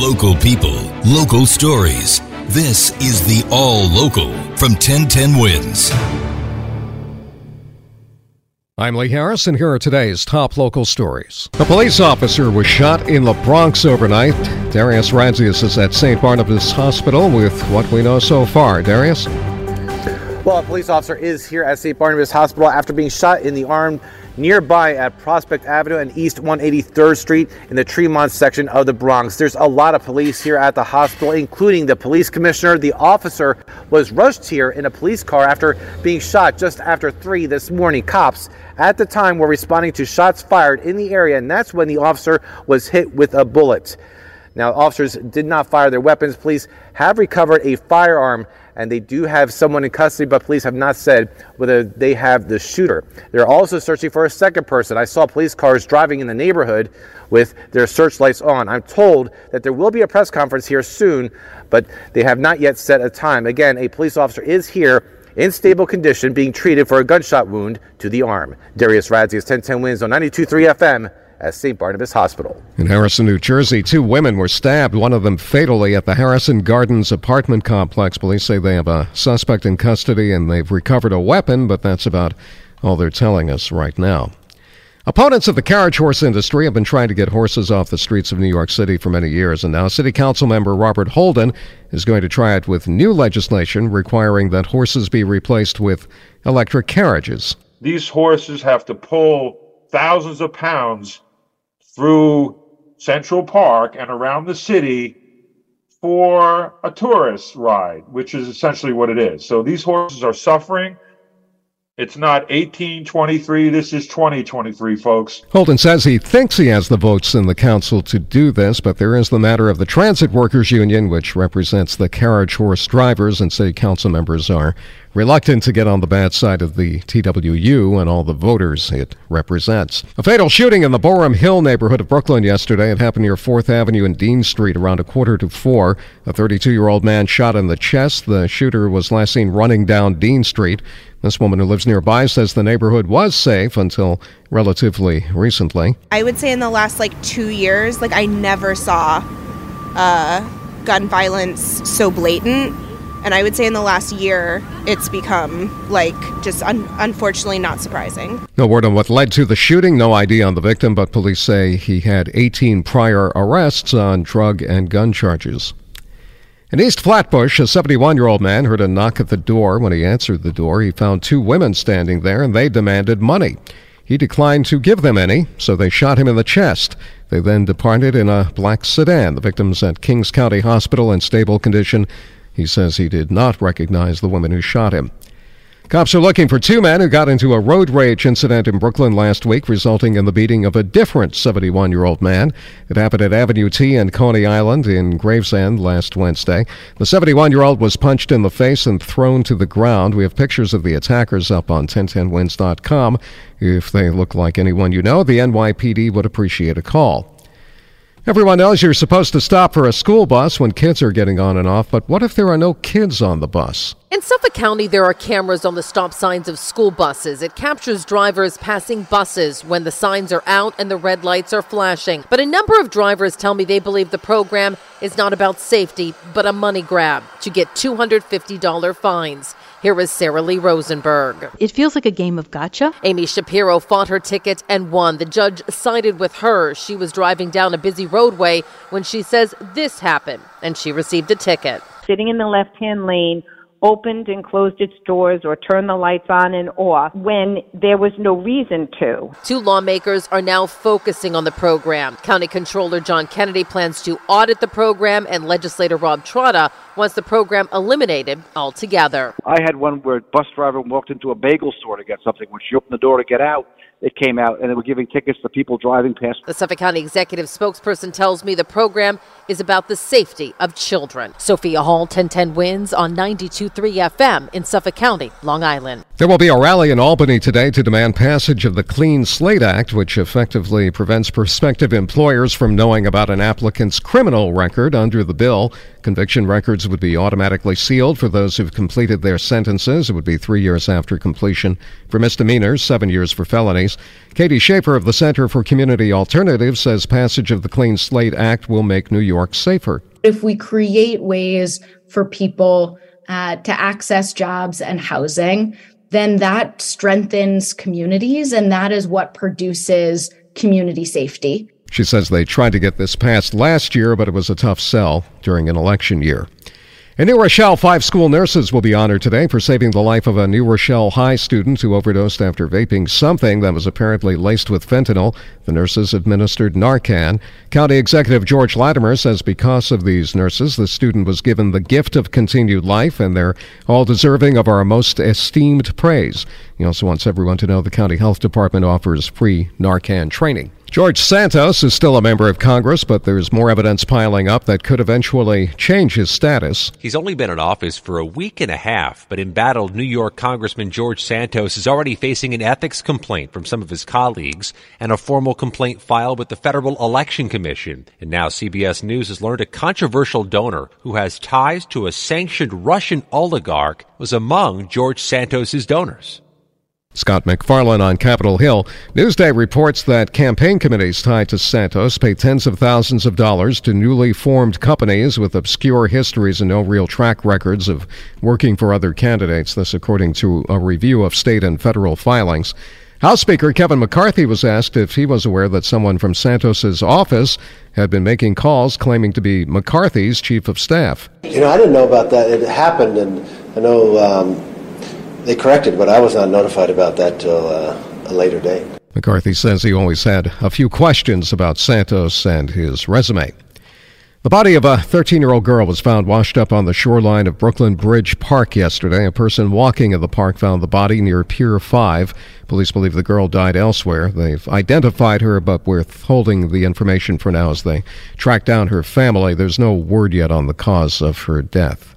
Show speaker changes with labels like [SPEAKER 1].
[SPEAKER 1] Local people, local stories. This is the All Local from 1010 Wins.
[SPEAKER 2] I'm Lee Harris, and here are today's top local stories. A police officer was shot in the Bronx overnight. Darius Radzius is at St. Barnabas Hospital with what we know so far. Darius?
[SPEAKER 3] Well, a police officer is here at St. Barnabas Hospital after being shot in the arm nearby at Prospect Avenue and East 183rd Street in the Tremont section of the Bronx. There's a lot of police here at the hospital, including the police commissioner. The officer was rushed here in a police car after being shot just after 3 this morning. Cops at the time were responding to shots fired in the area, and that's when the officer was hit with a bullet. Now, officers did not fire their weapons. Police have recovered a firearm and they do have someone in custody, but police have not said whether they have the shooter. They're also searching for a second person. I saw police cars driving in the neighborhood with their searchlights on. I'm told that there will be a press conference here soon, but they have not yet set a time. Again, a police officer is here in stable condition being treated for a gunshot wound to the arm. Darius Radzius 1010 wins on 92.3 FM at St. Barnabas Hospital.
[SPEAKER 2] In Harrison, New Jersey, two women were stabbed, one of them fatally at the Harrison Gardens apartment complex. Police say they have a suspect in custody and they've recovered a weapon, but that's about all they're telling us right now. Opponents of the carriage horse industry have been trying to get horses off the streets of New York City for many years, and now City Council member Robert Holden is going to try it with new legislation requiring that horses be replaced with electric carriages.
[SPEAKER 4] These horses have to pull thousands of pounds through Central Park and around the city for a tourist ride, which is essentially what it is. So these horses are suffering. It's not 1823, this is 2023, folks.
[SPEAKER 2] Holden says he thinks he has the votes in the council to do this, but there is the matter of the Transit Workers Union, which represents the carriage horse drivers, and city council members are reluctant to get on the bad side of the TWU and all the voters it represents. A fatal shooting in the Boerum Hill neighborhood of Brooklyn yesterday. It happened near 4th Avenue and Dean Street around a quarter to four. A 32 year old man shot in the chest. The shooter was last seen running down Dean Street. This woman who lives nearby says the neighborhood was safe until relatively recently.
[SPEAKER 5] I would say in the last like two years, like I never saw uh, gun violence so blatant and I would say in the last year, it's become like just un- unfortunately not surprising.
[SPEAKER 2] No word on what led to the shooting, no ID on the victim, but police say he had 18 prior arrests on drug and gun charges. In East Flatbush, a 71 year old man heard a knock at the door. When he answered the door, he found two women standing there and they demanded money. He declined to give them any, so they shot him in the chest. They then departed in a black sedan. The victim's at Kings County Hospital in stable condition. He says he did not recognize the woman who shot him. Cops are looking for two men who got into a road rage incident in Brooklyn last week, resulting in the beating of a different 71 year old man. It happened at Avenue T and Coney Island in Gravesend last Wednesday. The 71 year old was punched in the face and thrown to the ground. We have pictures of the attackers up on 1010wins.com. If they look like anyone you know, the NYPD would appreciate a call. Everyone knows you're supposed to stop for a school bus when kids are getting on and off, but what if there are no kids on the bus?
[SPEAKER 6] In Suffolk County, there are cameras on the stop signs of school buses. It captures drivers passing buses when the signs are out and the red lights are flashing. But a number of drivers tell me they believe the program is not about safety, but a money grab to get $250 fines. Here is Sarah Lee Rosenberg.
[SPEAKER 7] It feels like a game of gotcha.
[SPEAKER 6] Amy Shapiro fought her ticket and won. The judge sided with her. She was driving down a busy roadway when she says this happened, and she received a ticket.
[SPEAKER 8] Sitting in the left hand lane, opened and closed its doors or turned the lights on and off when there was no reason to.
[SPEAKER 6] Two lawmakers are now focusing on the program. County Controller John Kennedy plans to audit the program, and legislator Rob Trotta wants the program eliminated altogether.
[SPEAKER 9] I had one where a bus driver walked into a bagel store to get something. When she opened the door to get out, it came out, and they were giving tickets to people driving past.
[SPEAKER 6] The Suffolk County executive spokesperson tells me the program is about the safety of children. Sophia Hall, 1010 wins on 92.3 FM in Suffolk County, Long Island.
[SPEAKER 2] There will be a rally in Albany today to demand passage of the Clean Slate Act, which effectively prevents prospective employers from knowing about an applicant's criminal record under the bill. Conviction records records would be automatically sealed for those who've completed their sentences. It would be three years after completion for misdemeanors, seven years for felonies. Katie Schaefer of the Center for Community Alternatives says passage of the Clean Slate Act will make New York safer.
[SPEAKER 10] If we create ways for people uh, to access jobs and housing, then that strengthens communities, and that is what produces community safety.
[SPEAKER 2] She says they tried to get this passed last year, but it was a tough sell during an election year. In New Rochelle, five school nurses will be honored today for saving the life of a New Rochelle High student who overdosed after vaping something that was apparently laced with fentanyl. The nurses administered Narcan. County Executive George Latimer says because of these nurses, the student was given the gift of continued life, and they're all deserving of our most esteemed praise. He also wants everyone to know the County Health Department offers free Narcan training. George Santos is still a member of Congress, but there's more evidence piling up that could eventually change his status.
[SPEAKER 11] He's only been in office for a week and a half, but embattled New York Congressman George Santos is already facing an ethics complaint from some of his colleagues and a formal complaint filed with the Federal Election Commission. And now CBS News has learned a controversial donor who has ties to a sanctioned Russian oligarch was among George Santos's donors.
[SPEAKER 2] Scott MacFarlane on Capitol Hill. Newsday reports that campaign committees tied to Santos pay tens of thousands of dollars to newly formed companies with obscure histories and no real track records of working for other candidates. This, according to a review of state and federal filings. House Speaker Kevin McCarthy was asked if he was aware that someone from Santos's office had been making calls claiming to be McCarthy's chief of staff.
[SPEAKER 12] You know, I didn't know about that. It happened, and I know. Um they corrected, but I was not notified about that till uh, a later date.
[SPEAKER 2] McCarthy says he always had a few questions about Santos and his resume. The body of a 13 year old girl was found washed up on the shoreline of Brooklyn Bridge Park yesterday. A person walking in the park found the body near Pier 5. Police believe the girl died elsewhere. They've identified her, but withholding the information for now as they track down her family. There's no word yet on the cause of her death.